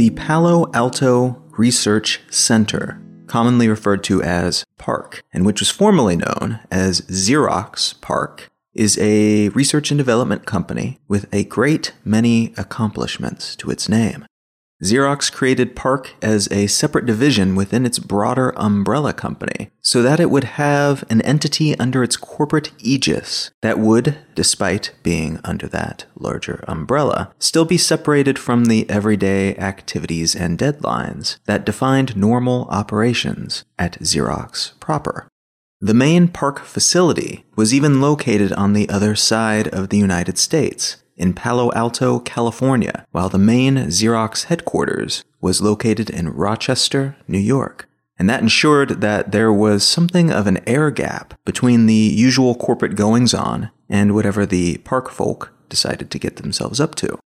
The Palo Alto Research Center, commonly referred to as PARC, and which was formerly known as Xerox PARC, is a research and development company with a great many accomplishments to its name. Xerox created PARC as a separate division within its broader umbrella company so that it would have an entity under its corporate aegis that would, despite being under that larger umbrella, still be separated from the everyday activities and deadlines that defined normal operations at Xerox proper. The main PARC facility was even located on the other side of the United States, in Palo Alto, California, while the main Xerox headquarters was located in Rochester, New York. And that ensured that there was something of an air gap between the usual corporate goings on and whatever the PARC folk decided to get themselves up to.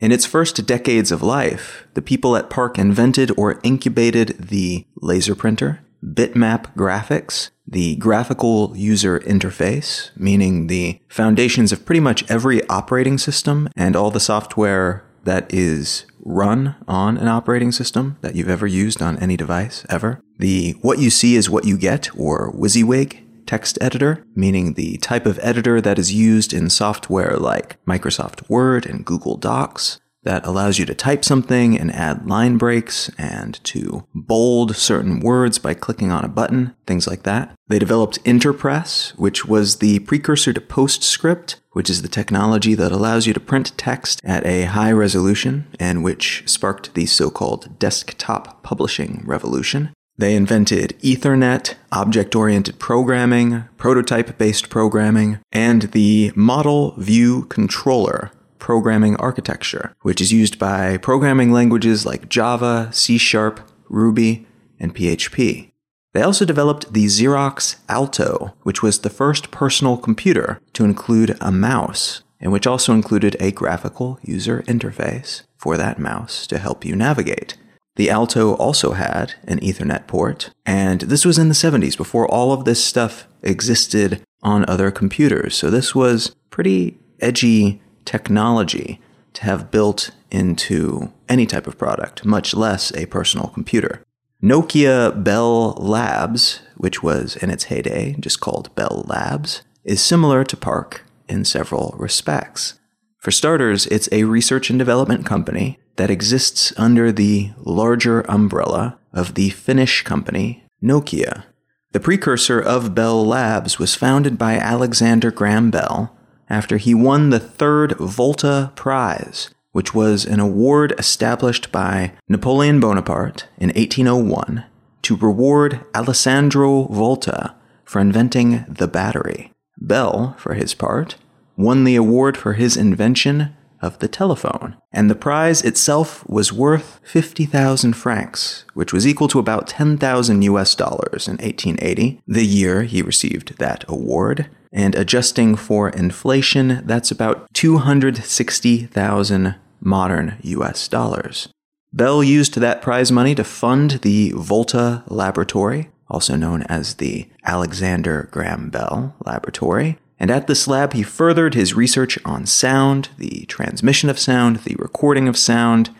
In its first decades of life, the people at PARC invented or incubated the laser printer, bitmap graphics, the graphical user interface, meaning the foundations of pretty much every operating system and all the software that is run on an operating system that you've ever used on any device ever. The what you see is what you get, or WYSIWYG text editor, meaning the type of editor that is used in software like Microsoft Word and Google Docs that allows you to type something and add line breaks and to bold certain words by clicking on a button, things like that. They developed Interpress, which was the precursor to PostScript, which is the technology that allows you to print text at a high resolution and which sparked the so-called desktop publishing revolution. They invented Ethernet, object oriented programming, prototype based programming, and the Model View Controller, programming architecture, which is used by programming languages like Java, C Sharp, Ruby, and PHP. They also developed the Xerox Alto, which was the first personal computer to include a mouse, and which also included a graphical user interface for that mouse to help you navigate. The Alto also had an Ethernet port, and this was in the 70s before all of this stuff existed on other computers. So this was pretty edgy technology to have built into any type of product, much less a personal computer. Nokia Bell Labs, which was in its heyday just called Bell Labs, is similar to PARC in several respects. For starters, it's a research and development company that exists under the larger umbrella of the Finnish company Nokia. The precursor of Bell Labs was founded by Alexander Graham Bell after he won the third Volta Prize, which was an award established by Napoleon Bonaparte in 1801 to reward Alessandro Volta for inventing the battery. Bell, for his part, won the award for his invention of the telephone, and the prize itself was worth 50,000 francs, which was equal to about 10,000 US dollars in 1880, the year he received that award. And adjusting for inflation, that's about 260,000 modern US dollars. Bell used that prize money to fund the Volta Laboratory, also known as the Alexander Graham Bell Laboratory. And at this lab, he furthered his research on sound, the transmission of sound, the recording of sound,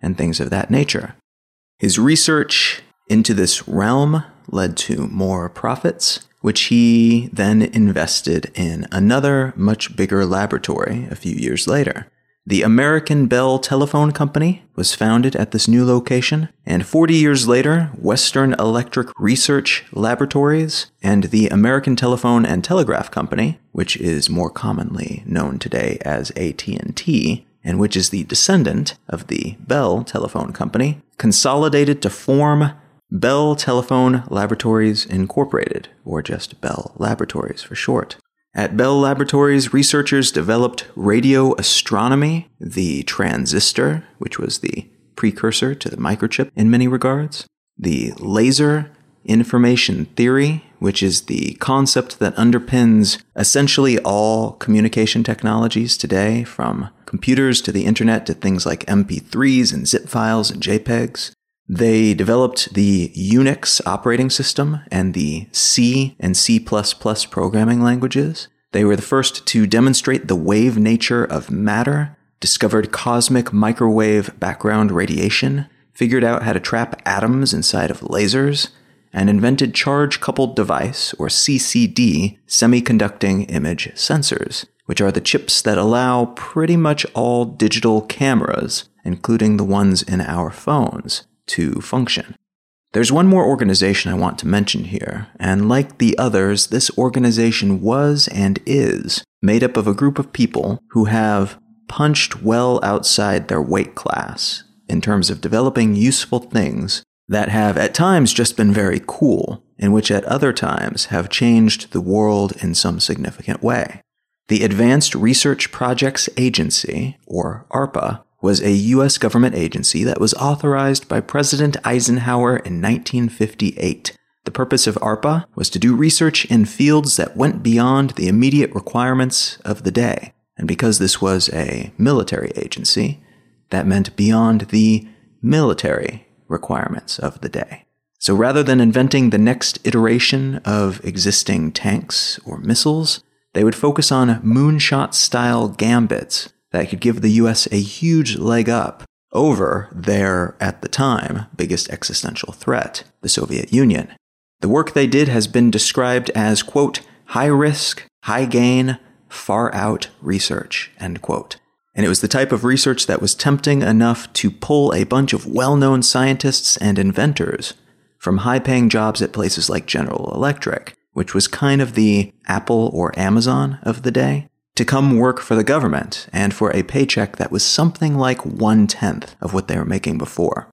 and things of that nature. His research into this realm led to more profits, which he then invested in another, much bigger laboratory a few years later. The American Bell Telephone Company was founded at this new location, and 40 years later, Western Electric Research Laboratories and the American Telephone and Telegraph Company, which is more commonly known today as AT&T, and which is the descendant of the Bell Telephone Company, consolidated to form Bell Telephone Laboratories Incorporated, or just Bell Laboratories for short. At Bell Laboratories, researchers developed radio astronomy, the transistor, which was the precursor to the microchip in many regards, the laser information theory, which is the concept that underpins essentially all communication technologies today, from computers to the internet to things like MP3s and zip files and JPEGs. They developed the Unix operating system and the C and C programming languages. They were the first to demonstrate the wave nature of matter, discovered cosmic microwave background radiation, figured out how to trap atoms inside of lasers, and invented charge coupled device, or CCD, semiconducting image sensors, which are the chips that allow pretty much all digital cameras, including the ones in our phones, to function. There's one more organization I want to mention here, and like the others, this organization was and is made up of a group of people who have punched well outside their weight class in terms of developing useful things that have at times just been very cool, and which at other times have changed the world in some significant way. The Advanced Research Projects Agency, or ARPA, was a U.S. government agency that was authorized by President Eisenhower in 1958. The purpose of ARPA was to do research in fields that went beyond the immediate requirements of the day. And because this was a military agency, that meant beyond the military requirements of the day. So rather than inventing the next iteration of existing tanks or missiles, they would focus on moonshot style gambits that could give the US a huge leg up over their, at the time, biggest existential threat, the Soviet Union. The work they did has been described as, quote, high risk, high gain, far out research, end quote. And it was the type of research that was tempting enough to pull a bunch of well known scientists and inventors from high paying jobs at places like General Electric, which was kind of the Apple or Amazon of the day, to come work for the government and for a paycheck that was something like one tenth of what they were making before.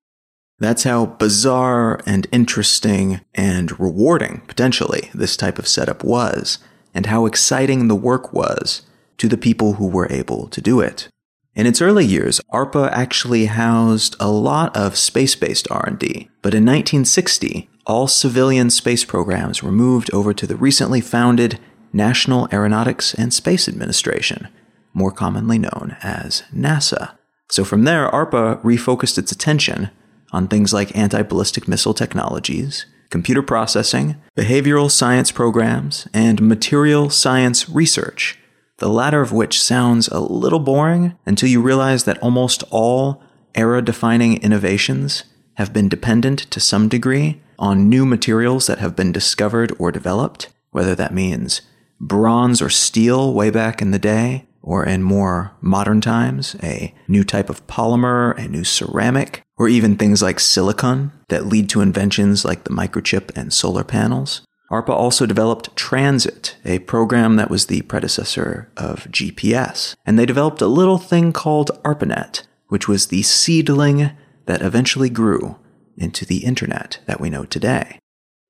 That's how bizarre and interesting and rewarding, potentially, this type of setup was, and how exciting the work was to the people who were able to do it. In its early years, ARPA actually housed a lot of space-based R&D, but in 1960, all civilian space programs were moved over to the recently founded National Aeronautics and Space Administration, more commonly known as NASA. So from there, ARPA refocused its attention on things like anti ballistic missile technologies, computer processing, behavioral science programs, and material science research, the latter of which sounds a little boring until you realize that almost all era defining innovations have been dependent to some degree on new materials that have been discovered or developed, whether that means bronze or steel way back in the day, or in more modern times, a new type of polymer, a new ceramic, or even things like silicon that lead to inventions like the microchip and solar panels. ARPA also developed Transit, a program that was the predecessor of GPS. And they developed a little thing called ARPANET, which was the seedling that eventually grew into the internet that we know today.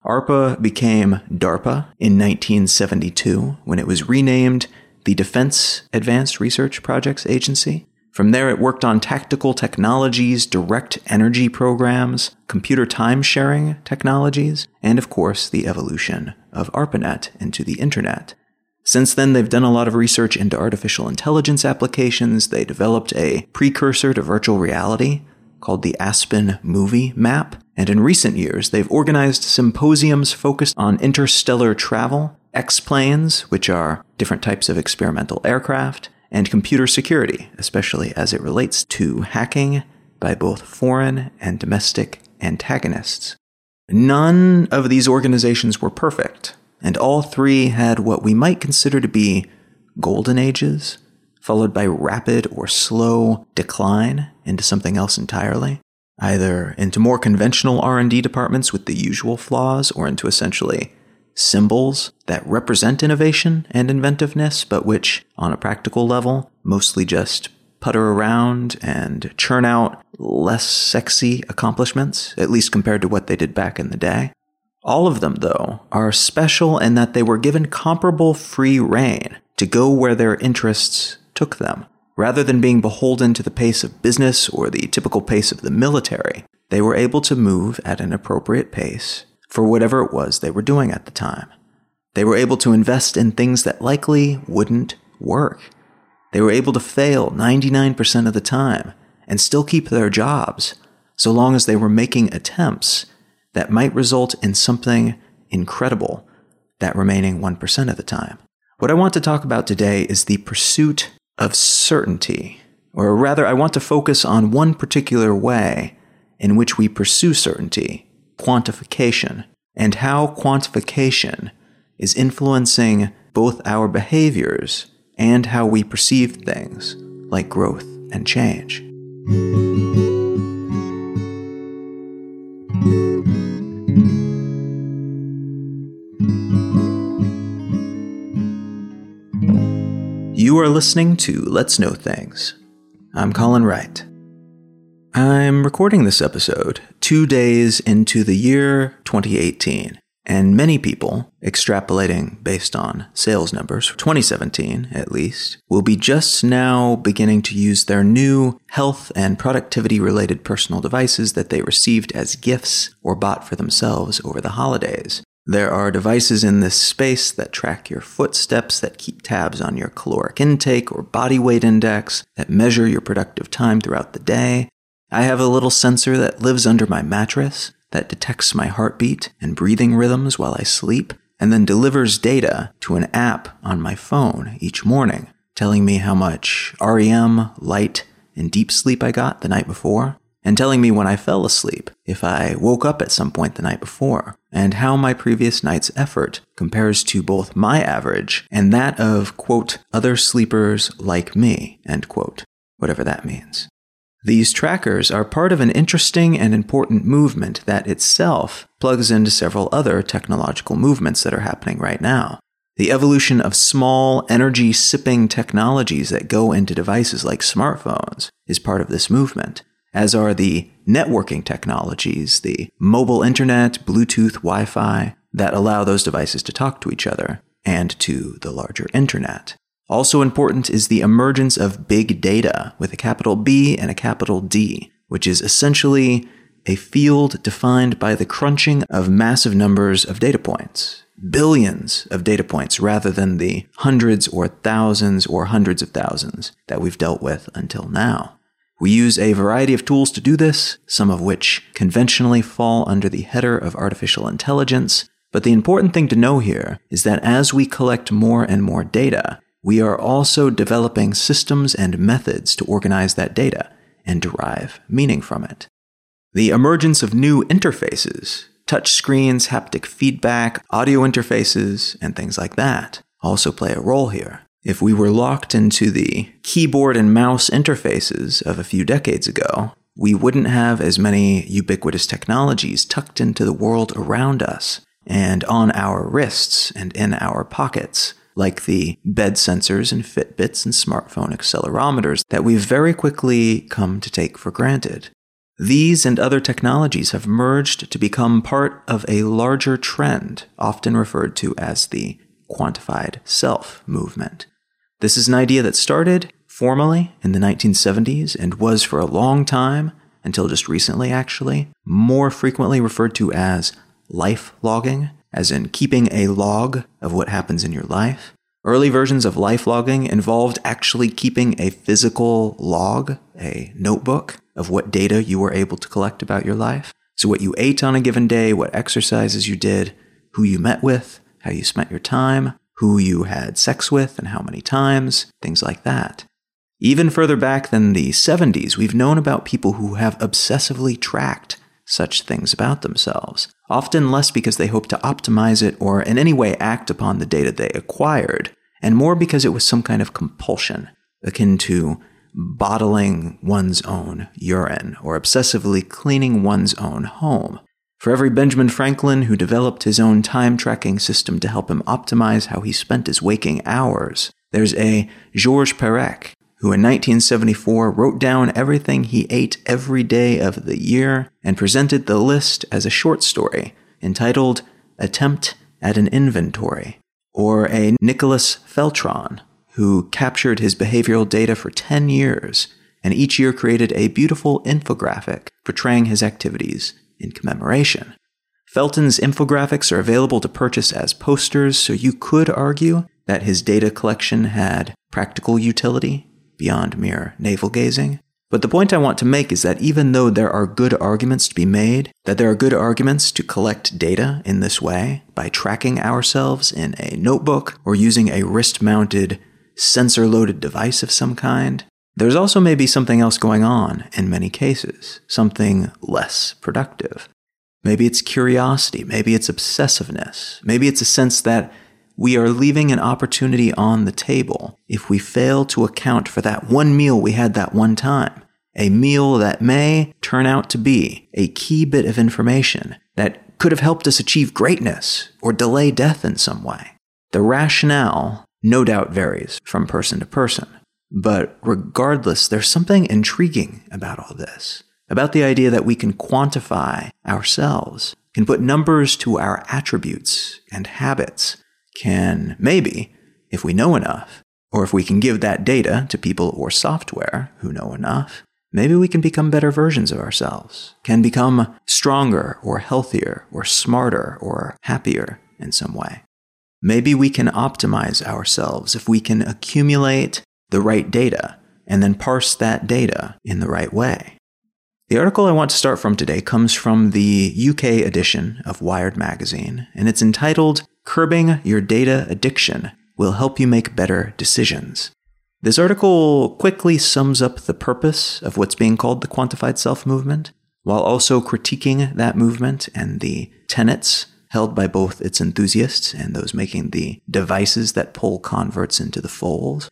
ARPA became DARPA in 1972 when it was renamed the Defense Advanced Research Projects Agency. From there, it worked on tactical technologies, direct energy programs, computer time sharing technologies, and of course, the evolution of ARPANET into the internet. Since then, they've done a lot of research into artificial intelligence applications. They developed a precursor to virtual reality called the Aspen Movie Map, and in recent years, they've organized symposiums focused on interstellar travel, X-planes, which are different types of experimental aircraft, and computer security, especially as it relates to hacking by both foreign and domestic antagonists. None of these organizations were perfect, and all three had what we might consider to be golden ages, followed by rapid or slow decline into something else entirely either into more conventional R&D departments with the usual flaws or into essentially symbols that represent innovation and inventiveness but which on a practical level mostly just putter around and churn out less sexy accomplishments at least compared to what they did back in the day. All of them, though, are special in that they were given comparable free rein to go where their interests took them. Rather than being beholden to the pace of business or the typical pace of the military, they were able to move at an appropriate pace for whatever it was they were doing at the time. They were able to invest in things that likely wouldn't work. They were able to fail 99% of the time and still keep their jobs, so long as they were making attempts that might result in something incredible that remaining 1% of the time. What I want to talk about today is the pursuit of certainty, or rather, I want to focus on one particular way in which we pursue certainty quantification, and how quantification is influencing both our behaviors and how we perceive things like growth and change. You are listening to Let's Know Things. I'm Colin Wright. I'm recording this episode two days into the year 2018, and many people, extrapolating based on sales numbers for 2017 at least, will be just now beginning to use their new health and productivity related personal devices that they received as gifts or bought for themselves over the holidays. There are devices in this space that track your footsteps, that keep tabs on your caloric intake or body weight index, that measure your productive time throughout the day. I have a little sensor that lives under my mattress that detects my heartbeat and breathing rhythms while I sleep, and then delivers data to an app on my phone each morning, telling me how much REM, light, and deep sleep I got the night before, and telling me when I fell asleep, if I woke up at some point the night before, and how my previous night's effort compares to both my average and that of, quote, other sleepers like me, end quote, whatever that means. These trackers are part of an interesting and important movement that itself plugs into several other technological movements that are happening right now. The evolution of small, energy sipping technologies that go into devices like smartphones is part of this movement, as are the networking technologies, the mobile internet, Bluetooth, Wi Fi, that allow those devices to talk to each other and to the larger internet. Also important is the emergence of big data with a capital B and a capital D, which is essentially a field defined by the crunching of massive numbers of data points. Billions of data points rather than the hundreds or thousands or hundreds of thousands that we've dealt with until now. We use a variety of tools to do this, some of which conventionally fall under the header of artificial intelligence, but the important thing to know here is that as we collect more and more data, we are also developing systems and methods to organize that data and derive meaning from it. The emergence of new interfaces, touch screens, haptic feedback, audio interfaces, and things like that, also play a role here. If we were locked into the keyboard and mouse interfaces of a few decades ago, we wouldn't have as many ubiquitous technologies tucked into the world around us and on our wrists and in our pockets like the bed sensors and Fitbits and smartphone accelerometers that we've very quickly come to take for granted. These and other technologies have merged to become part of a larger trend, often referred to as the quantified self movement. This is an idea that started formally in the 1970s and was for a long time, until just recently actually, more frequently referred to as life logging as in keeping a log of what happens in your life. Early versions of life logging involved actually keeping a physical log, a notebook of what data you were able to collect about your life. So, what you ate on a given day, what exercises you did, who you met with, how you spent your time, who you had sex with, and how many times, things like that. Even further back than the 70s, we've known about people who have obsessively tracked such things about themselves, often less because they hope to optimize it or in any way act upon the data they acquired, and more because it was some kind of compulsion, akin to bottling one's own urine or obsessively cleaning one's own home. For every Benjamin Franklin who developed his own time tracking system to help him optimize how he spent his waking hours, there's a Georges Perec who in 1974 wrote down everything he ate every day of the year and presented the list as a short story entitled Attempt at an Inventory, or a Nicholas Feltron, who captured his behavioral data for 10 years and each year created a beautiful infographic portraying his activities in commemoration. Felton's infographics are available to purchase as posters, so you could argue that his data collection had practical utility beyond mere navel gazing. But the point I want to make is that even though there are good arguments to be made, that there are good arguments to collect data in this way by tracking ourselves in a notebook or using a wrist mounted sensor loaded device of some kind, there's also maybe something else going on in many cases, something less productive. Maybe it's curiosity, maybe it's obsessiveness, maybe it's a sense that we are leaving an opportunity on the table if we fail to account for that one meal we had that one time. A meal that may turn out to be a key bit of information that could have helped us achieve greatness or delay death in some way. The rationale no doubt varies from person to person. But regardless, there's something intriguing about all this, about the idea that we can quantify ourselves, can put numbers to our attributes and habits, can maybe, if we know enough, or if we can give that data to people or software who know enough, maybe we can become better versions of ourselves, can become stronger or healthier or smarter or happier in some way. Maybe we can optimize ourselves if we can accumulate the right data and then parse that data in the right way. The article I want to start from today comes from the UK edition of Wired magazine, and it's entitled Curbing Your Data Addiction Will Help You Make Better Decisions. This article quickly sums up the purpose of what's being called the quantified self movement, while also critiquing that movement and the tenets held by both its enthusiasts and those making the devices that pull converts into the fold.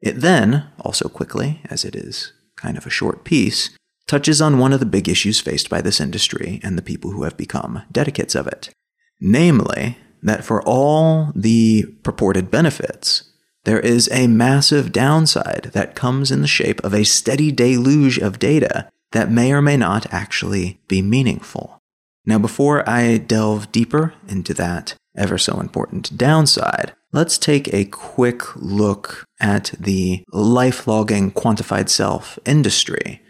It then, also quickly, as it is kind of a short piece, touches on one of the big issues faced by this industry and the people who have become dedicates of it. Namely, that for all the purported benefits, there is a massive downside that comes in the shape of a steady deluge of data that may or may not actually be meaningful. Now, before I delve deeper into that ever so important downside, let's take a quick look at the life logging quantified self industry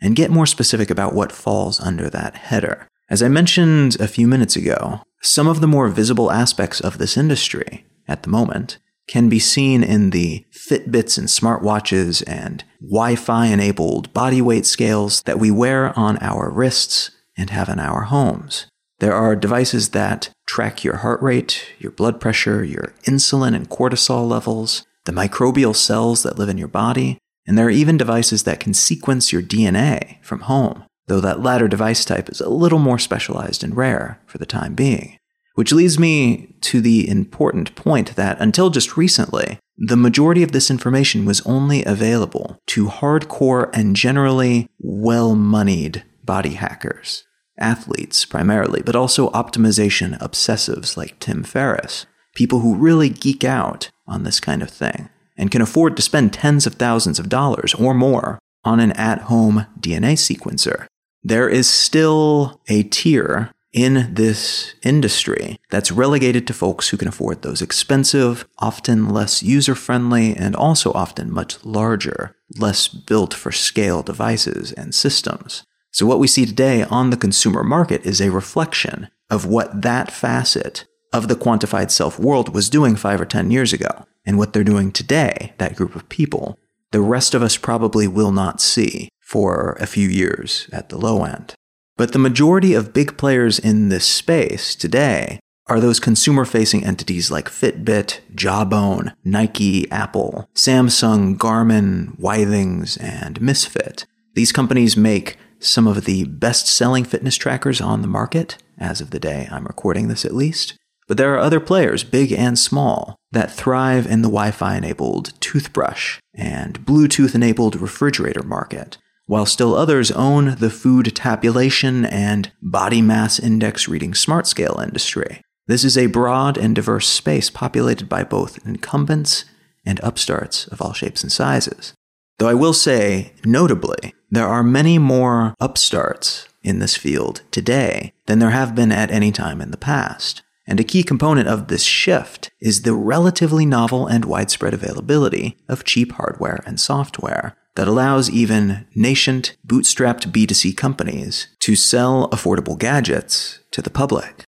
and get more specific about what falls under that header. As I mentioned a few minutes ago, some of the more visible aspects of this industry at the moment can be seen in the Fitbits and smartwatches and Wi Fi enabled body weight scales that we wear on our wrists and have in our homes. There are devices that track your heart rate, your blood pressure, your insulin and cortisol levels, the microbial cells that live in your body, and there are even devices that can sequence your DNA from home, though that latter device type is a little more specialized and rare for the time being. Which leads me to the important point that until just recently, the majority of this information was only available to hardcore and generally well moneyed body hackers athletes primarily, but also optimization obsessives like Tim Ferriss, people who really geek out on this kind of thing and can afford to spend tens of thousands of dollars or more on an at home DNA sequencer. There is still a tier in this industry that's relegated to folks who can afford those expensive, often less user friendly, and also often much larger, less built for scale devices and systems. So, what we see today on the consumer market is a reflection of what that facet of the quantified self world was doing five or 10 years ago, and what they're doing today, that group of people. The rest of us probably will not see for a few years at the low end. But the majority of big players in this space today are those consumer facing entities like Fitbit, Jawbone, Nike, Apple, Samsung, Garmin, Withings, and Misfit. These companies make some of the best selling fitness trackers on the market, as of the day I'm recording this at least. But there are other players, big and small, that thrive in the Wi Fi enabled toothbrush and Bluetooth enabled refrigerator market, while still others own the food tabulation and body mass index reading smart scale industry. This is a broad and diverse space populated by both incumbents and upstarts of all shapes and sizes. Though I will say, notably, there are many more upstarts in this field today than there have been at any time in the past. And a key component of this shift is the relatively novel and widespread availability of cheap hardware and software that allows even nascent, bootstrapped B2C companies to sell affordable gadgets to the public.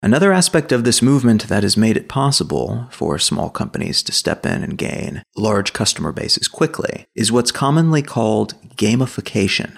Another aspect of this movement that has made it possible for small companies to step in and gain large customer bases quickly is what's commonly called gamification,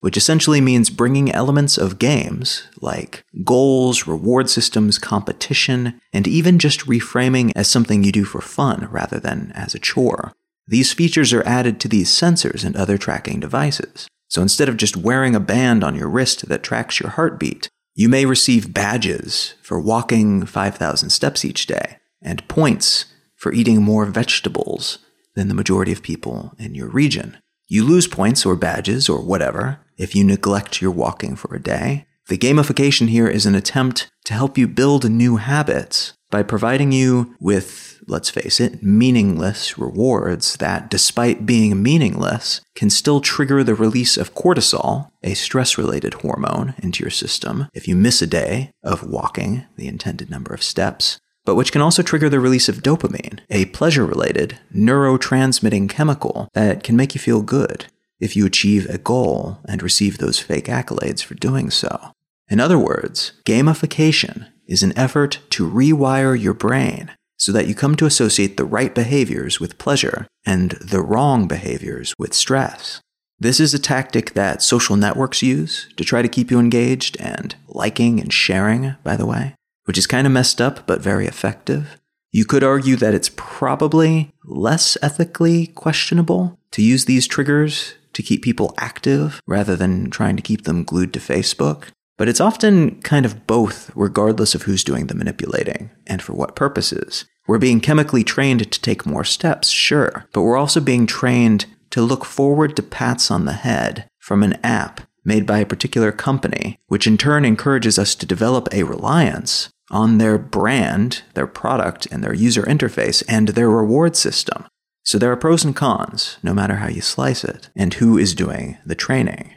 which essentially means bringing elements of games like goals, reward systems, competition, and even just reframing as something you do for fun rather than as a chore. These features are added to these sensors and other tracking devices. So instead of just wearing a band on your wrist that tracks your heartbeat, you may receive badges for walking 5,000 steps each day and points for eating more vegetables than the majority of people in your region. You lose points or badges or whatever if you neglect your walking for a day. The gamification here is an attempt to help you build new habits by providing you with, let's face it, meaningless rewards that, despite being meaningless, can still trigger the release of cortisol, a stress related hormone, into your system if you miss a day of walking the intended number of steps, but which can also trigger the release of dopamine, a pleasure related neurotransmitting chemical that can make you feel good if you achieve a goal and receive those fake accolades for doing so. In other words, gamification is an effort to rewire your brain so that you come to associate the right behaviors with pleasure and the wrong behaviors with stress. This is a tactic that social networks use to try to keep you engaged and liking and sharing, by the way, which is kind of messed up but very effective. You could argue that it's probably less ethically questionable to use these triggers to keep people active rather than trying to keep them glued to Facebook. But it's often kind of both, regardless of who's doing the manipulating and for what purposes. We're being chemically trained to take more steps, sure, but we're also being trained to look forward to pats on the head from an app made by a particular company, which in turn encourages us to develop a reliance on their brand, their product, and their user interface, and their reward system. So there are pros and cons, no matter how you slice it, and who is doing the training.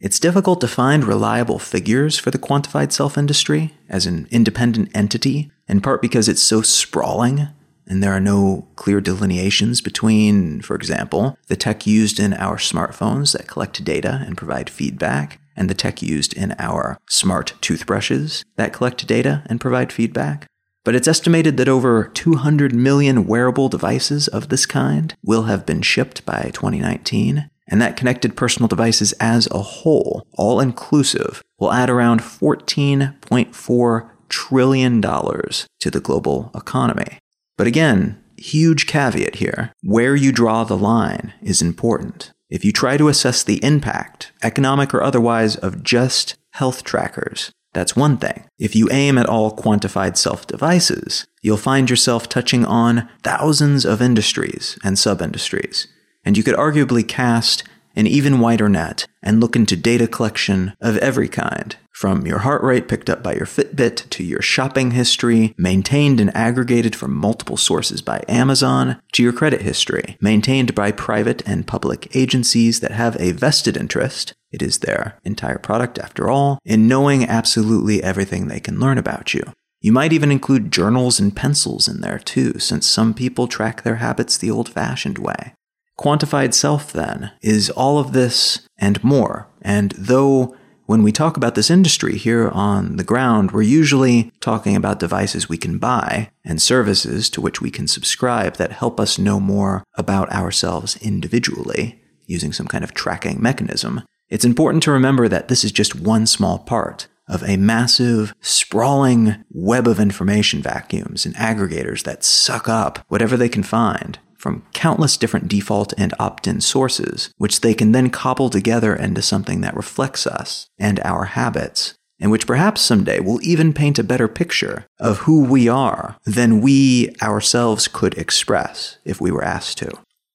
It's difficult to find reliable figures for the quantified self industry as an independent entity, in part because it's so sprawling and there are no clear delineations between, for example, the tech used in our smartphones that collect data and provide feedback, and the tech used in our smart toothbrushes that collect data and provide feedback. But it's estimated that over 200 million wearable devices of this kind will have been shipped by 2019, and that connected personal devices as a whole, all inclusive, will add around $14.4 trillion to the global economy. But again, huge caveat here where you draw the line is important. If you try to assess the impact, economic or otherwise, of just health trackers, that's one thing. If you aim at all quantified self devices, you'll find yourself touching on thousands of industries and sub industries and you could arguably cast an even wider net and look into data collection of every kind, from your heart rate picked up by your Fitbit to your shopping history, maintained and aggregated from multiple sources by Amazon, to your credit history, maintained by private and public agencies that have a vested interest, it is their entire product after all, in knowing absolutely everything they can learn about you. You might even include journals and pencils in there too, since some people track their habits the old fashioned way. Quantified self, then, is all of this and more. And though when we talk about this industry here on the ground, we're usually talking about devices we can buy and services to which we can subscribe that help us know more about ourselves individually using some kind of tracking mechanism. It's important to remember that this is just one small part of a massive, sprawling web of information vacuums and aggregators that suck up whatever they can find from countless different default and opt in sources, which they can then cobble together into something that reflects us and our habits, and which perhaps someday will even paint a better picture of who we are than we ourselves could express if we were asked to.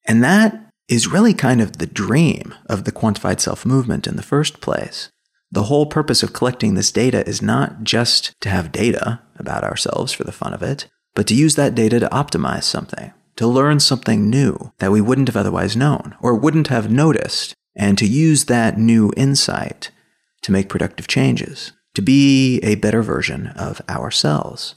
And that is really kind of the dream of the quantified self movement in the first place. The whole purpose of collecting this data is not just to have data about ourselves for the fun of it, but to use that data to optimize something to learn something new that we wouldn't have otherwise known or wouldn't have noticed, and to use that new insight to make productive changes, to be a better version of ourselves.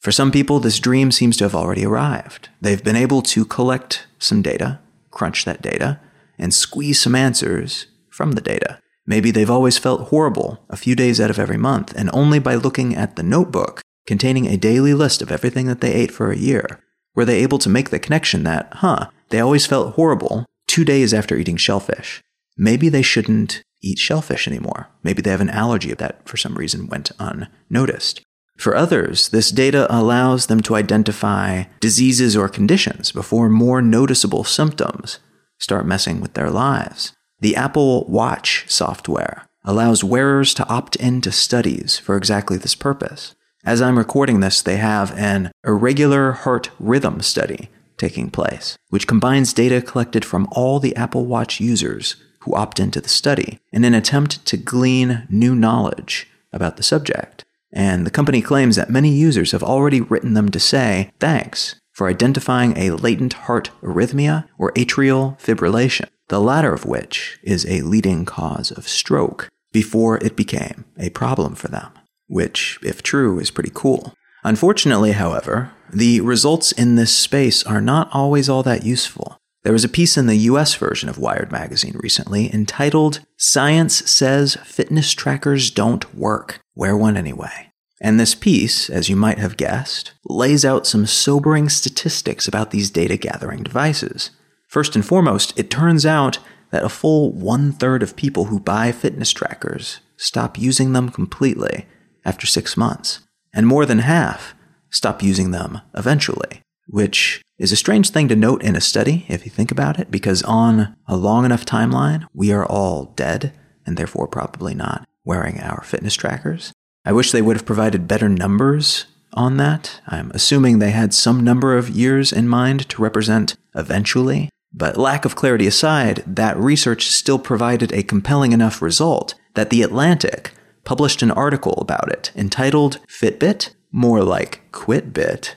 For some people, this dream seems to have already arrived. They've been able to collect some data, crunch that data, and squeeze some answers from the data. Maybe they've always felt horrible a few days out of every month, and only by looking at the notebook containing a daily list of everything that they ate for a year were they able to make the connection that, huh, they always felt horrible two days after eating shellfish. Maybe they shouldn't eat shellfish anymore. Maybe they have an allergy that for some reason went unnoticed. For others, this data allows them to identify diseases or conditions before more noticeable symptoms start messing with their lives. The Apple Watch software allows wearers to opt into studies for exactly this purpose. As I'm recording this, they have an irregular heart rhythm study taking place, which combines data collected from all the Apple Watch users who opt into the study in an attempt to glean new knowledge about the subject. And the company claims that many users have already written them to say thanks for identifying a latent heart arrhythmia or atrial fibrillation the latter of which is a leading cause of stroke, before it became a problem for them, which, if true, is pretty cool. Unfortunately, however, the results in this space are not always all that useful. There was a piece in the US version of Wired magazine recently entitled Science Says Fitness Trackers Don't Work. Wear one anyway. And this piece, as you might have guessed, lays out some sobering statistics about these data gathering devices. First and foremost, it turns out that a full one third of people who buy fitness trackers stop using them completely after six months, and more than half stop using them eventually, which is a strange thing to note in a study if you think about it, because on a long enough timeline, we are all dead and therefore probably not wearing our fitness trackers. I wish they would have provided better numbers on that. I'm assuming they had some number of years in mind to represent eventually, but lack of clarity aside, that research still provided a compelling enough result that The Atlantic published an article about it entitled Fitbit, more like Quitbit.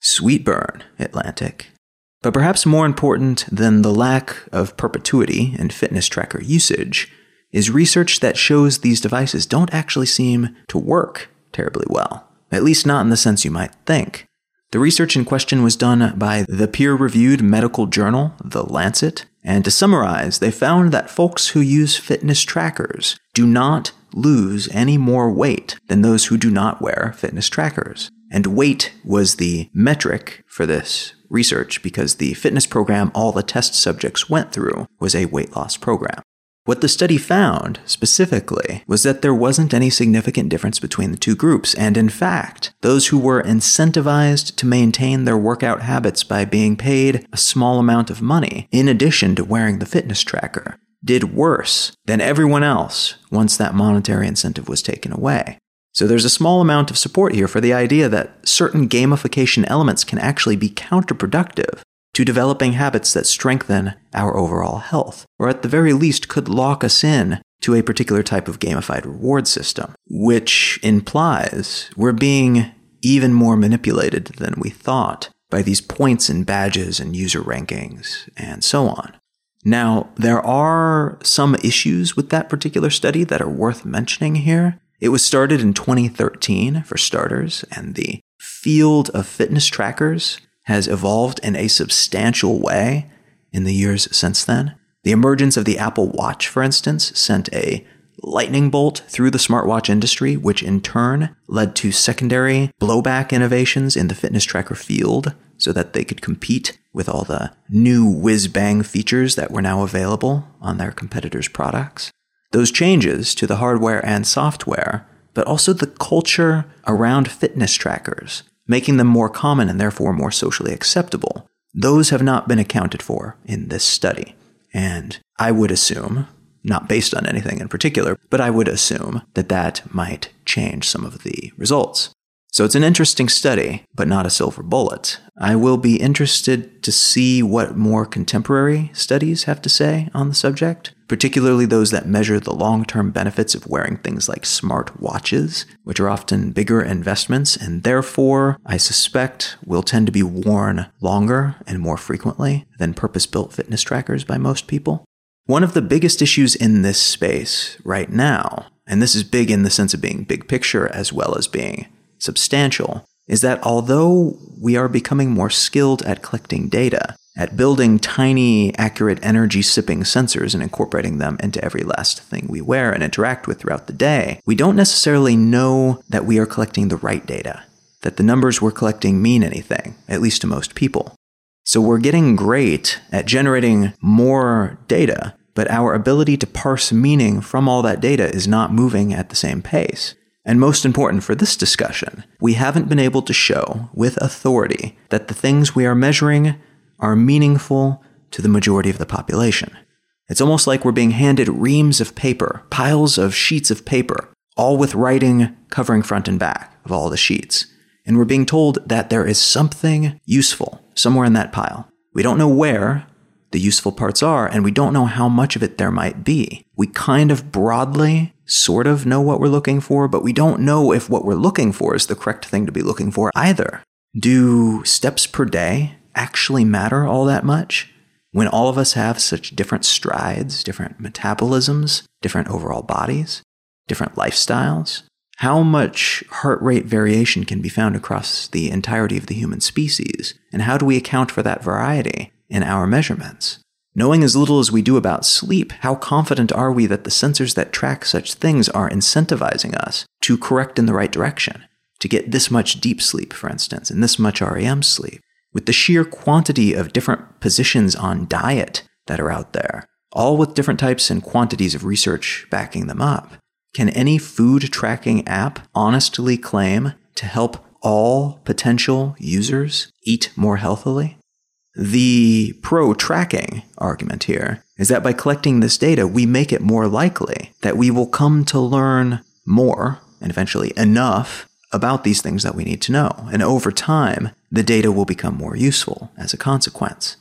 Sweet burn, Atlantic. But perhaps more important than the lack of perpetuity in fitness tracker usage is research that shows these devices don't actually seem to work terribly well, at least not in the sense you might think. The research in question was done by the peer reviewed medical journal, The Lancet, and to summarize, they found that folks who use fitness trackers do not lose any more weight than those who do not wear fitness trackers. And weight was the metric for this research because the fitness program all the test subjects went through was a weight loss program. What the study found, specifically, was that there wasn't any significant difference between the two groups, and in fact, those who were incentivized to maintain their workout habits by being paid a small amount of money, in addition to wearing the fitness tracker, did worse than everyone else once that monetary incentive was taken away. So there's a small amount of support here for the idea that certain gamification elements can actually be counterproductive to developing habits that strengthen our overall health, or at the very least could lock us in to a particular type of gamified reward system, which implies we're being even more manipulated than we thought by these points and badges and user rankings and so on. Now, there are some issues with that particular study that are worth mentioning here. It was started in 2013, for starters, and the field of fitness trackers has evolved in a substantial way in the years since then. The emergence of the Apple Watch, for instance, sent a lightning bolt through the smartwatch industry, which in turn led to secondary blowback innovations in the fitness tracker field so that they could compete with all the new whiz bang features that were now available on their competitors' products. Those changes to the hardware and software, but also the culture around fitness trackers, making them more common and therefore more socially acceptable. Those have not been accounted for in this study. And I would assume, not based on anything in particular, but I would assume that that might change some of the results. So it's an interesting study, but not a silver bullet. I will be interested to see what more contemporary studies have to say on the subject, particularly those that measure the long term benefits of wearing things like smart watches, which are often bigger investments and therefore, I suspect, will tend to be worn longer and more frequently than purpose built fitness trackers by most people. One of the biggest issues in this space right now, and this is big in the sense of being big picture as well as being substantial is that although we are becoming more skilled at collecting data, at building tiny, accurate energy sipping sensors and incorporating them into every last thing we wear and interact with throughout the day, we don't necessarily know that we are collecting the right data, that the numbers we're collecting mean anything, at least to most people. So we're getting great at generating more data, but our ability to parse meaning from all that data is not moving at the same pace. And most important for this discussion, we haven't been able to show with authority that the things we are measuring are meaningful to the majority of the population. It's almost like we're being handed reams of paper, piles of sheets of paper, all with writing covering front and back of all the sheets. And we're being told that there is something useful somewhere in that pile. We don't know where the useful parts are, and we don't know how much of it there might be. We kind of broadly sort of know what we're looking for, but we don't know if what we're looking for is the correct thing to be looking for either. Do steps per day actually matter all that much? When all of us have such different strides, different metabolisms, different overall bodies, different lifestyles, how much heart rate variation can be found across the entirety of the human species? And how do we account for that variety in our measurements? Knowing as little as we do about sleep, how confident are we that the sensors that track such things are incentivizing us to correct in the right direction? To get this much deep sleep, for instance, and this much REM sleep. With the sheer quantity of different positions on diet that are out there, all with different types and quantities of research backing them up, can any food tracking app honestly claim to help all potential users eat more healthily? The pro tracking argument here is that by collecting this data, we make it more likely that we will come to learn more and eventually enough about these things that we need to know. And over time, the data will become more useful as a consequence.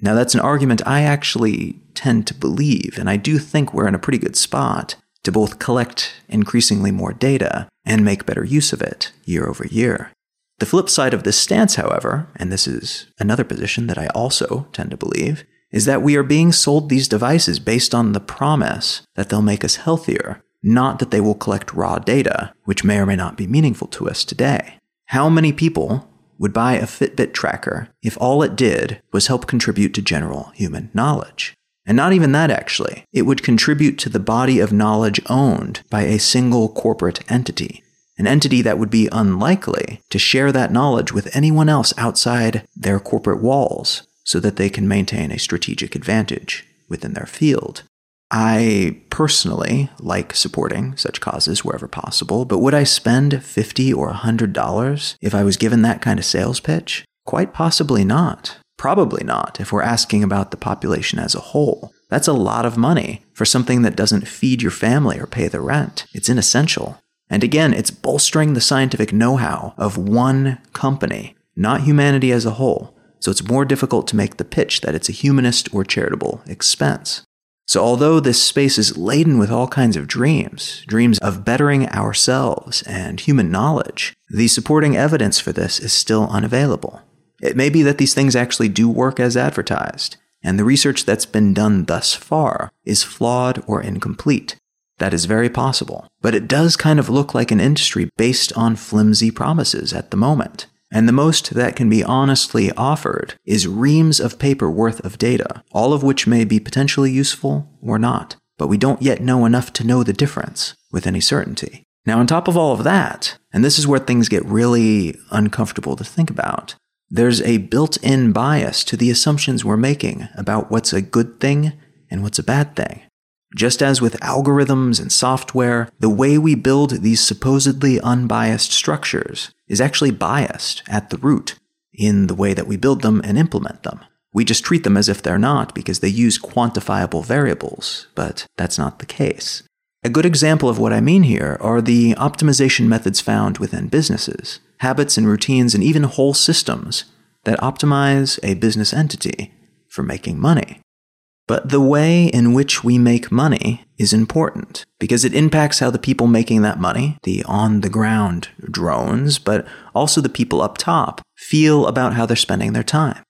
Now, that's an argument I actually tend to believe, and I do think we're in a pretty good spot to both collect increasingly more data and make better use of it year over year. The flip side of this stance, however, and this is another position that I also tend to believe, is that we are being sold these devices based on the promise that they'll make us healthier, not that they will collect raw data, which may or may not be meaningful to us today. How many people would buy a Fitbit tracker if all it did was help contribute to general human knowledge? And not even that, actually. It would contribute to the body of knowledge owned by a single corporate entity an entity that would be unlikely to share that knowledge with anyone else outside their corporate walls so that they can maintain a strategic advantage within their field. I personally like supporting such causes wherever possible, but would I spend 50 or $100 if I was given that kind of sales pitch? Quite possibly not. Probably not if we're asking about the population as a whole. That's a lot of money for something that doesn't feed your family or pay the rent. It's inessential. And again, it's bolstering the scientific know how of one company, not humanity as a whole. So it's more difficult to make the pitch that it's a humanist or charitable expense. So, although this space is laden with all kinds of dreams, dreams of bettering ourselves and human knowledge, the supporting evidence for this is still unavailable. It may be that these things actually do work as advertised, and the research that's been done thus far is flawed or incomplete. That is very possible. But it does kind of look like an industry based on flimsy promises at the moment. And the most that can be honestly offered is reams of paper worth of data, all of which may be potentially useful or not. But we don't yet know enough to know the difference with any certainty. Now, on top of all of that, and this is where things get really uncomfortable to think about, there's a built in bias to the assumptions we're making about what's a good thing and what's a bad thing. Just as with algorithms and software, the way we build these supposedly unbiased structures is actually biased at the root in the way that we build them and implement them. We just treat them as if they're not because they use quantifiable variables, but that's not the case. A good example of what I mean here are the optimization methods found within businesses, habits and routines, and even whole systems that optimize a business entity for making money. But the way in which we make money is important because it impacts how the people making that money, the on the ground drones, but also the people up top, feel about how they're spending their time.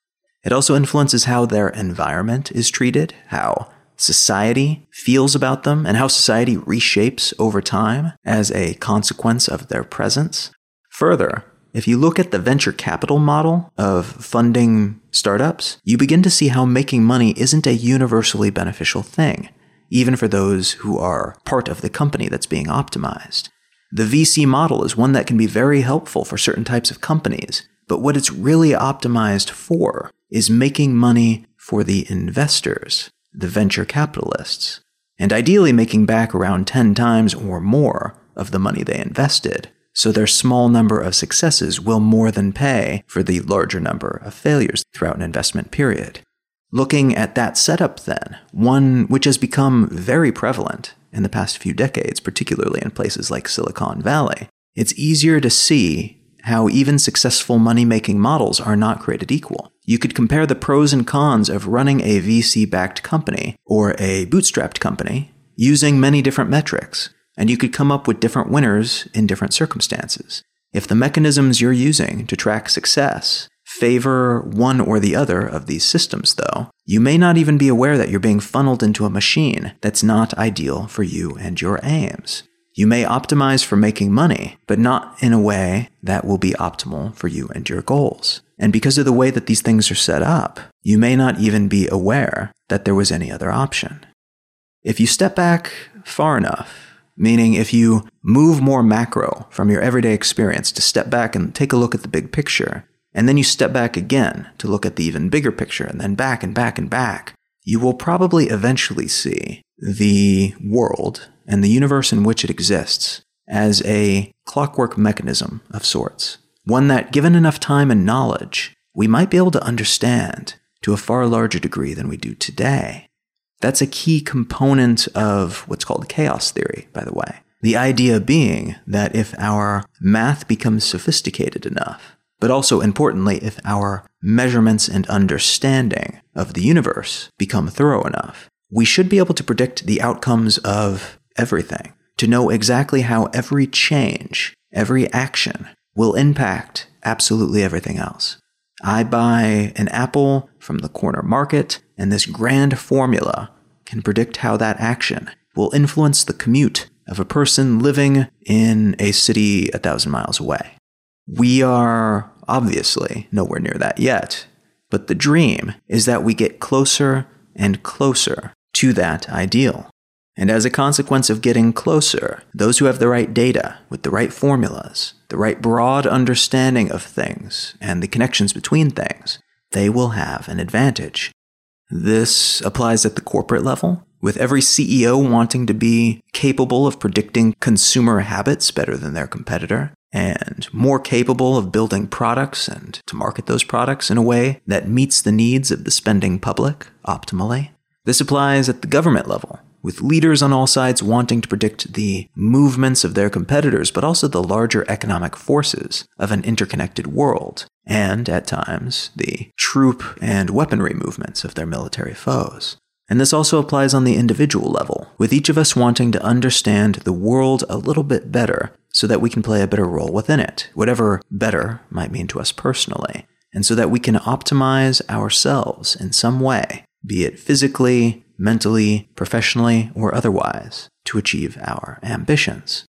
It also influences how their environment is treated, how society feels about them, and how society reshapes over time as a consequence of their presence. Further, if you look at the venture capital model of funding startups, you begin to see how making money isn't a universally beneficial thing, even for those who are part of the company that's being optimized. The VC model is one that can be very helpful for certain types of companies, but what it's really optimized for is making money for the investors, the venture capitalists, and ideally making back around 10 times or more of the money they invested. So their small number of successes will more than pay for the larger number of failures throughout an investment period. Looking at that setup, then, one which has become very prevalent in the past few decades, particularly in places like Silicon Valley, it's easier to see how even successful money making models are not created equal. You could compare the pros and cons of running a VC backed company or a bootstrapped company using many different metrics, and you could come up with different winners in different circumstances. If the mechanisms you're using to track success favor one or the other of these systems, though, you may not even be aware that you're being funneled into a machine that's not ideal for you and your aims. You may optimize for making money, but not in a way that will be optimal for you and your goals. And because of the way that these things are set up, you may not even be aware that there was any other option. If you step back far enough, meaning if you move more macro from your everyday experience to step back and take a look at the big picture, and then you step back again to look at the even bigger picture, and then back and back and back, you will probably eventually see the world and the universe in which it exists as a clockwork mechanism of sorts. One that, given enough time and knowledge, we might be able to understand to a far larger degree than we do today. That's a key component of what's called chaos theory, by the way. The idea being that if our math becomes sophisticated enough, but also importantly, if our measurements and understanding of the universe become thorough enough, we should be able to predict the outcomes of everything, to know exactly how every change, every action will impact absolutely everything else. I buy an apple from the corner market, and this grand formula can predict how that action will influence the commute of a person living in a city a thousand miles away. We are obviously nowhere near that yet, but the dream is that we get closer and closer to that ideal. And as a consequence of getting closer, those who have the right data with the right formulas, the right broad understanding of things and the connections between things, they will have an advantage. This applies at the corporate level, with every CEO wanting to be capable of predicting consumer habits better than their competitor, and more capable of building products and to market those products in a way that meets the needs of the spending public optimally. This applies at the government level, with leaders on all sides wanting to predict the movements of their competitors, but also the larger economic forces of an interconnected world, and, at times, the troop and weaponry movements of their military foes. And this also applies on the individual level, with each of us wanting to understand the world a little bit better so that we can play a better role within it, whatever better might mean to us personally, and so that we can optimize ourselves in some way, be it physically, mentally, professionally, or otherwise, to achieve our ambitions.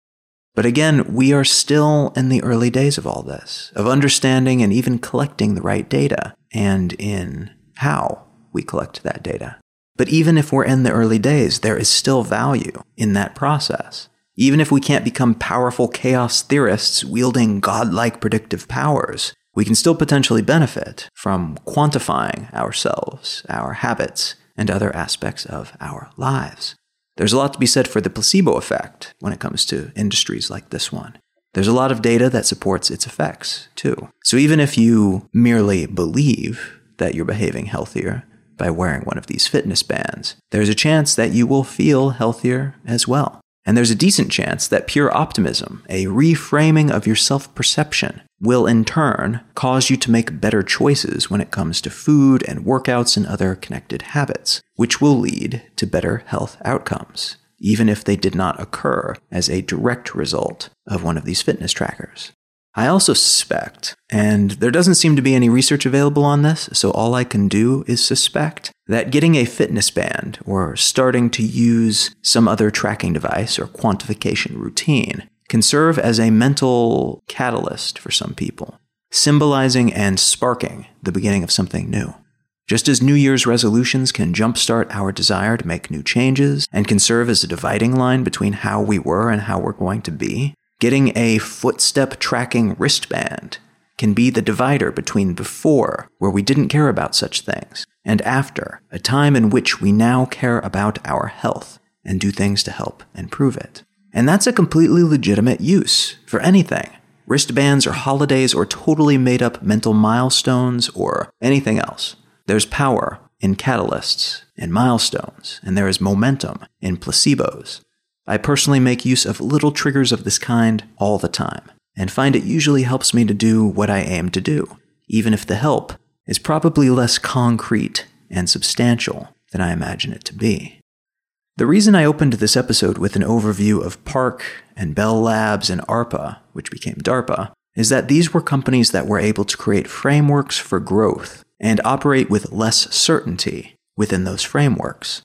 But again, we are still in the early days of all this, of understanding and even collecting the right data, and in how we collect that data. But even if we're in the early days, there is still value in that process. Even if we can't become powerful chaos theorists wielding godlike predictive powers, we can still potentially benefit from quantifying ourselves, our habits, and other aspects of our lives. There's a lot to be said for the placebo effect when it comes to industries like this one. There's a lot of data that supports its effects, too. So even if you merely believe that you're behaving healthier by wearing one of these fitness bands, there's a chance that you will feel healthier as well. And there's a decent chance that pure optimism, a reframing of your self perception, will in turn cause you to make better choices when it comes to food and workouts and other connected habits, which will lead to better health outcomes, even if they did not occur as a direct result of one of these fitness trackers. I also suspect, and there doesn't seem to be any research available on this, so all I can do is suspect, that getting a fitness band or starting to use some other tracking device or quantification routine can serve as a mental catalyst for some people, symbolizing and sparking the beginning of something new. Just as New Year's resolutions can jumpstart our desire to make new changes and can serve as a dividing line between how we were and how we're going to be, getting a footstep tracking wristband can be the divider between before, where we didn't care about such things, and after, a time in which we now care about our health and do things to help improve it. And that's a completely legitimate use for anything. Wristbands or holidays or totally made up mental milestones or anything else. There's power in catalysts and milestones, and there is momentum in placebos. I personally make use of little triggers of this kind all the time, and find it usually helps me to do what I aim to do, even if the help is probably less concrete and substantial than I imagine it to be. The reason I opened this episode with an overview of PARC and Bell Labs and ARPA, which became DARPA, is that these were companies that were able to create frameworks for growth and operate with less certainty within those frameworks.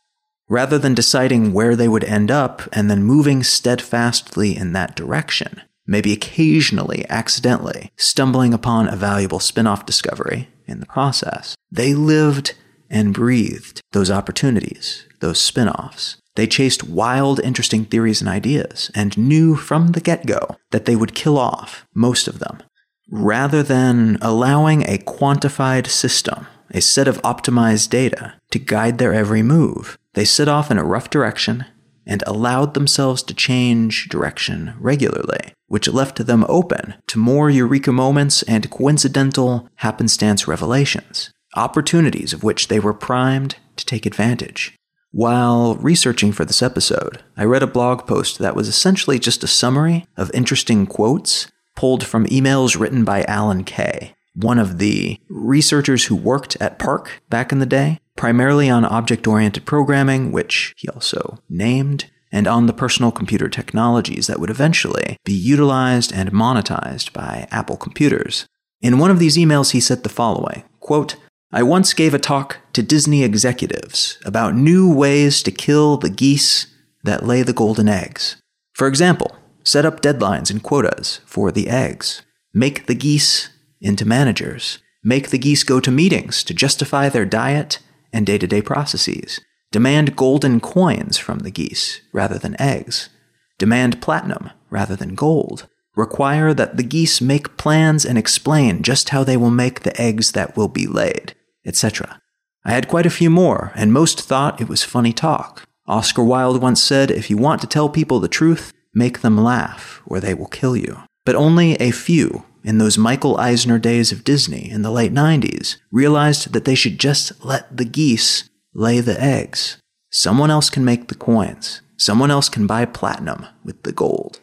Rather than deciding where they would end up and then moving steadfastly in that direction, maybe occasionally accidentally stumbling upon a valuable spin off discovery in the process, they lived and breathed those opportunities, those spin offs. They chased wild, interesting theories and ideas and knew from the get go that they would kill off most of them rather than allowing a quantified system, a set of optimized data, to guide their every move. They set off in a rough direction and allowed themselves to change direction regularly, which left them open to more eureka moments and coincidental happenstance revelations, opportunities of which they were primed to take advantage. While researching for this episode, I read a blog post that was essentially just a summary of interesting quotes pulled from emails written by Alan Kay, one of the researchers who worked at PARC back in the day, primarily on object oriented programming, which he also named, and on the personal computer technologies that would eventually be utilized and monetized by Apple computers. In one of these emails, he said the following quote, I once gave a talk to Disney executives about new ways to kill the geese that lay the golden eggs. For example, Set up deadlines and quotas for the eggs. Make the geese into managers. Make the geese go to meetings to justify their diet and day to day processes. Demand golden coins from the geese rather than eggs. Demand platinum rather than gold. Require that the geese make plans and explain just how they will make the eggs that will be laid, etc. I had quite a few more, and most thought it was funny talk. Oscar Wilde once said, If you want to tell people the truth, Make them laugh, or they will kill you. But only a few, in those Michael Eisner days of Disney in the late 90s, realized that they should just let the geese lay the eggs. Someone else can make the coins. Someone else can buy platinum with the gold.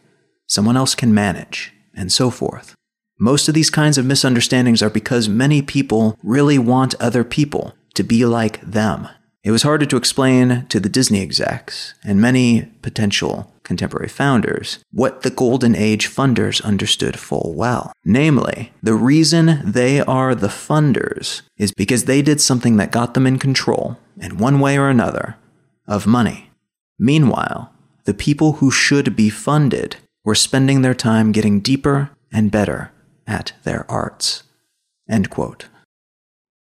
Someone else can manage, and so forth. Most of these kinds of misunderstandings are because many people really want other people to be like them. It was harder to explain to the Disney execs and many potential contemporary founders what the Golden Age funders understood full well. Namely, the reason they are the funders is because they did something that got them in control, in one way or another, of money. Meanwhile, the people who should be funded were spending their time getting deeper and better at their arts.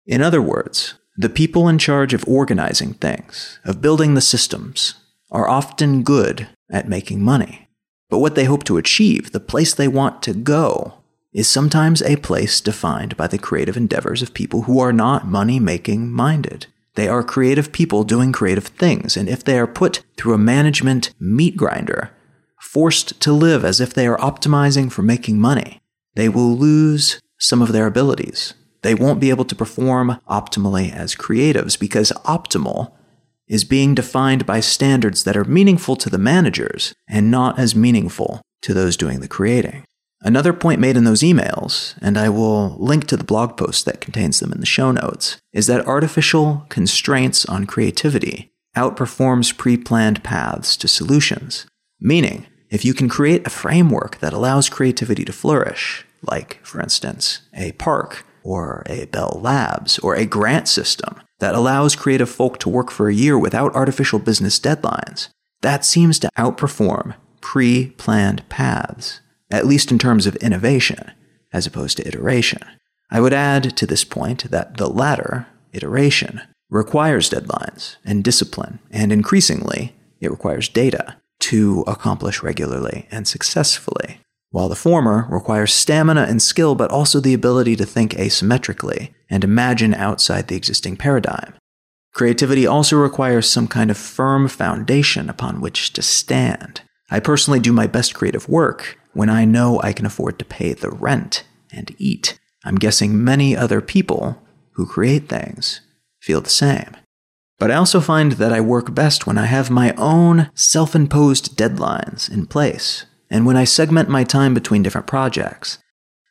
In other words, the people in charge of organizing things, of building the systems, are often good at making money. But what they hope to achieve, the place they want to go, is sometimes a place defined by the creative endeavors of people who are not money making minded. They are creative people doing creative things, and if they are put through a management meat grinder, forced to live as if they are optimizing for making money, they will lose some of their abilities, they won't be able to perform optimally as creatives because optimal is being defined by standards that are meaningful to the managers and not as meaningful to those doing the creating. Another point made in those emails, and I will link to the blog post that contains them in the show notes, is that artificial constraints on creativity outperforms pre planned paths to solutions. Meaning, if you can create a framework that allows creativity to flourish, like, for instance, a PARC or a Bell Labs or a grant system that allows creative folk to work for a year without artificial business deadlines. That seems to outperform pre planned paths, at least in terms of innovation, as opposed to iteration. I would add to this point that the latter, iteration, requires deadlines and discipline, and increasingly, it requires data to accomplish regularly and successfully, while the former requires stamina and skill, but also the ability to think asymmetrically and imagine outside the existing paradigm. Creativity also requires some kind of firm foundation upon which to stand. I personally do my best creative work when I know I can afford to pay the rent and eat. I'm guessing many other people who create things feel the same. But I also find that I work best when I have my own self imposed deadlines in place, and when I segment my time between different projects.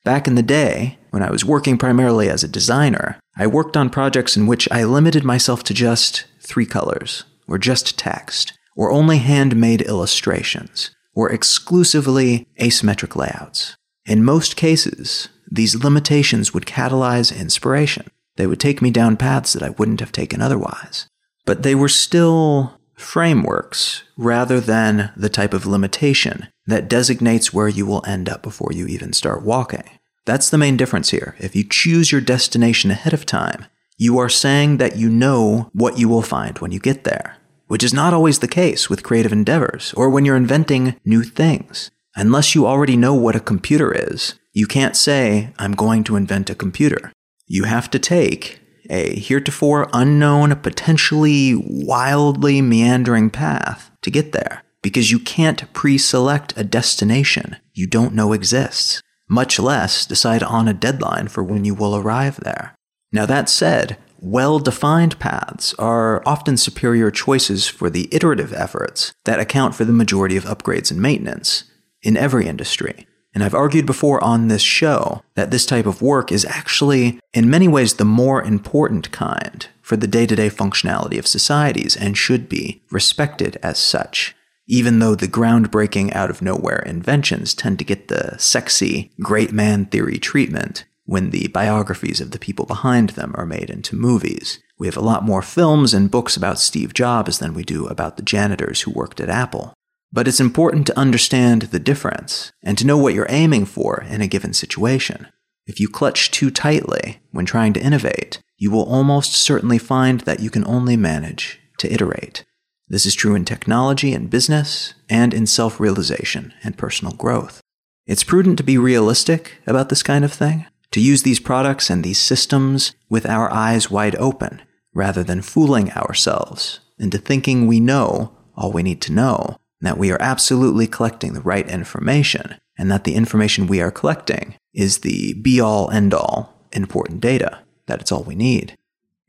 Back in the day, when I was working primarily as a designer, I worked on projects in which I limited myself to just three colors, or just text, or only handmade illustrations, or exclusively asymmetric layouts. In most cases, these limitations would catalyze inspiration. They would take me down paths that I wouldn't have taken otherwise. But they were still frameworks rather than the type of limitation that designates where you will end up before you even start walking. That's the main difference here. If you choose your destination ahead of time, you are saying that you know what you will find when you get there, which is not always the case with creative endeavors or when you're inventing new things. Unless you already know what a computer is, you can't say, I'm going to invent a computer. You have to take a heretofore unknown, potentially wildly meandering path to get there, because you can't pre select a destination you don't know exists, much less decide on a deadline for when you will arrive there. Now, that said, well defined paths are often superior choices for the iterative efforts that account for the majority of upgrades and maintenance in every industry. And I've argued before on this show that this type of work is actually, in many ways, the more important kind for the day to day functionality of societies and should be respected as such. Even though the groundbreaking out of nowhere inventions tend to get the sexy, great man theory treatment when the biographies of the people behind them are made into movies. We have a lot more films and books about Steve Jobs than we do about the janitors who worked at Apple. But it's important to understand the difference and to know what you're aiming for in a given situation. If you clutch too tightly when trying to innovate, you will almost certainly find that you can only manage to iterate. This is true in technology and business, and in self realization and personal growth. It's prudent to be realistic about this kind of thing, to use these products and these systems with our eyes wide open, rather than fooling ourselves into thinking we know all we need to know that we are absolutely collecting the right information, and that the information we are collecting is the be all end all important data, that it's all we need.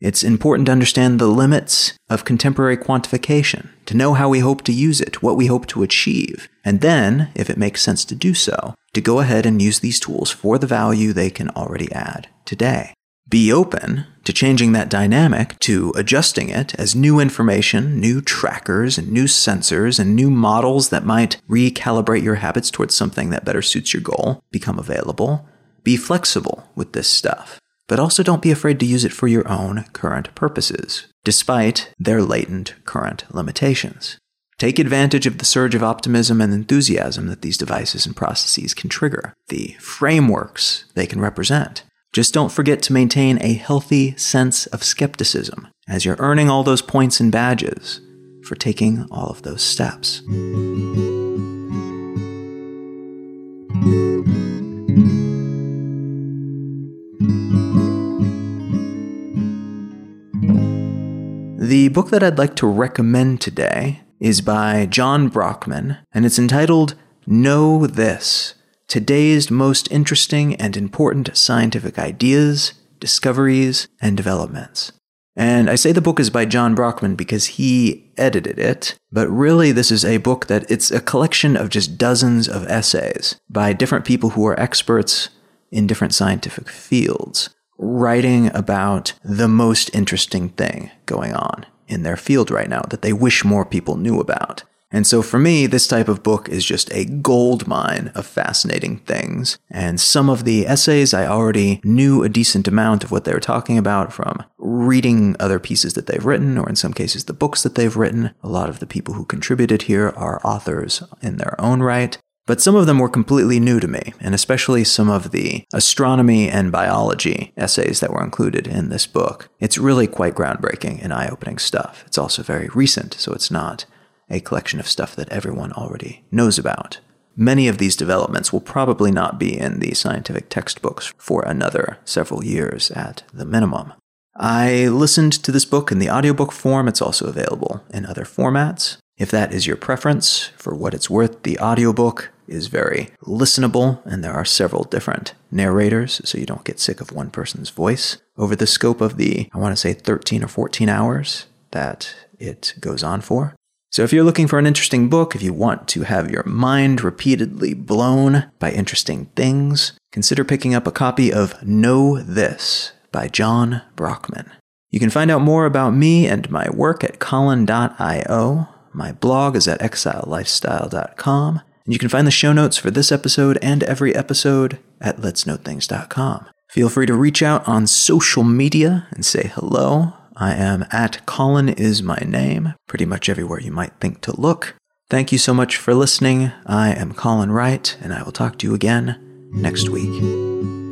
It's important to understand the limits of contemporary quantification, to know how we hope to use it, what we hope to achieve, and then, if it makes sense to do so, to go ahead and use these tools for the value they can already add today be open to changing that dynamic, to adjusting it as new information, new trackers, and new sensors, and new models that might recalibrate your habits towards something that better suits your goal become available. Be flexible with this stuff, but also don't be afraid to use it for your own current purposes, despite their latent current limitations. Take advantage of the surge of optimism and enthusiasm that these devices and processes can trigger, the frameworks they can represent just don't forget to maintain a healthy sense of skepticism as you're earning all those points and badges for taking all of those steps. The book that I'd like to recommend today is by John Brockman, and it's entitled Know This today's most interesting and important scientific ideas, discoveries, and developments. And I say the book is by John Brockman because he edited it, but really this is a book that it's a collection of just dozens of essays by different people who are experts in different scientific fields, writing about the most interesting thing going on in their field right now that they wish more people knew about. And so for me, this type of book is just a gold mine of fascinating things. And some of the essays I already knew a decent amount of what they were talking about from reading other pieces that they've written, or in some cases, the books that they've written. A lot of the people who contributed here are authors in their own right. But some of them were completely new to me, and especially some of the astronomy and biology essays that were included in this book. It's really quite groundbreaking and eye opening stuff. It's also very recent, so it's not a collection of stuff that everyone already knows about. Many of these developments will probably not be in the scientific textbooks for another several years at the minimum. I listened to this book in the audiobook form. It's also available in other formats. If that is your preference, for what it's worth, the audiobook is very listenable, and there are several different narrators, so you don't get sick of one person's voice over the scope of the, I want to say, 13 or 14 hours that it goes on for. So, if you're looking for an interesting book, if you want to have your mind repeatedly blown by interesting things, consider picking up a copy of Know This by John Brockman. You can find out more about me and my work at Colin.io. My blog is at exilelifestyle.com, and you can find the show notes for this episode and every episode at letsknowthings.com. Feel free to reach out on social media and say hello. I am at Colin is my name, pretty much everywhere you might think to look. Thank you so much for listening. I am Colin Wright, and I will talk to you again next week.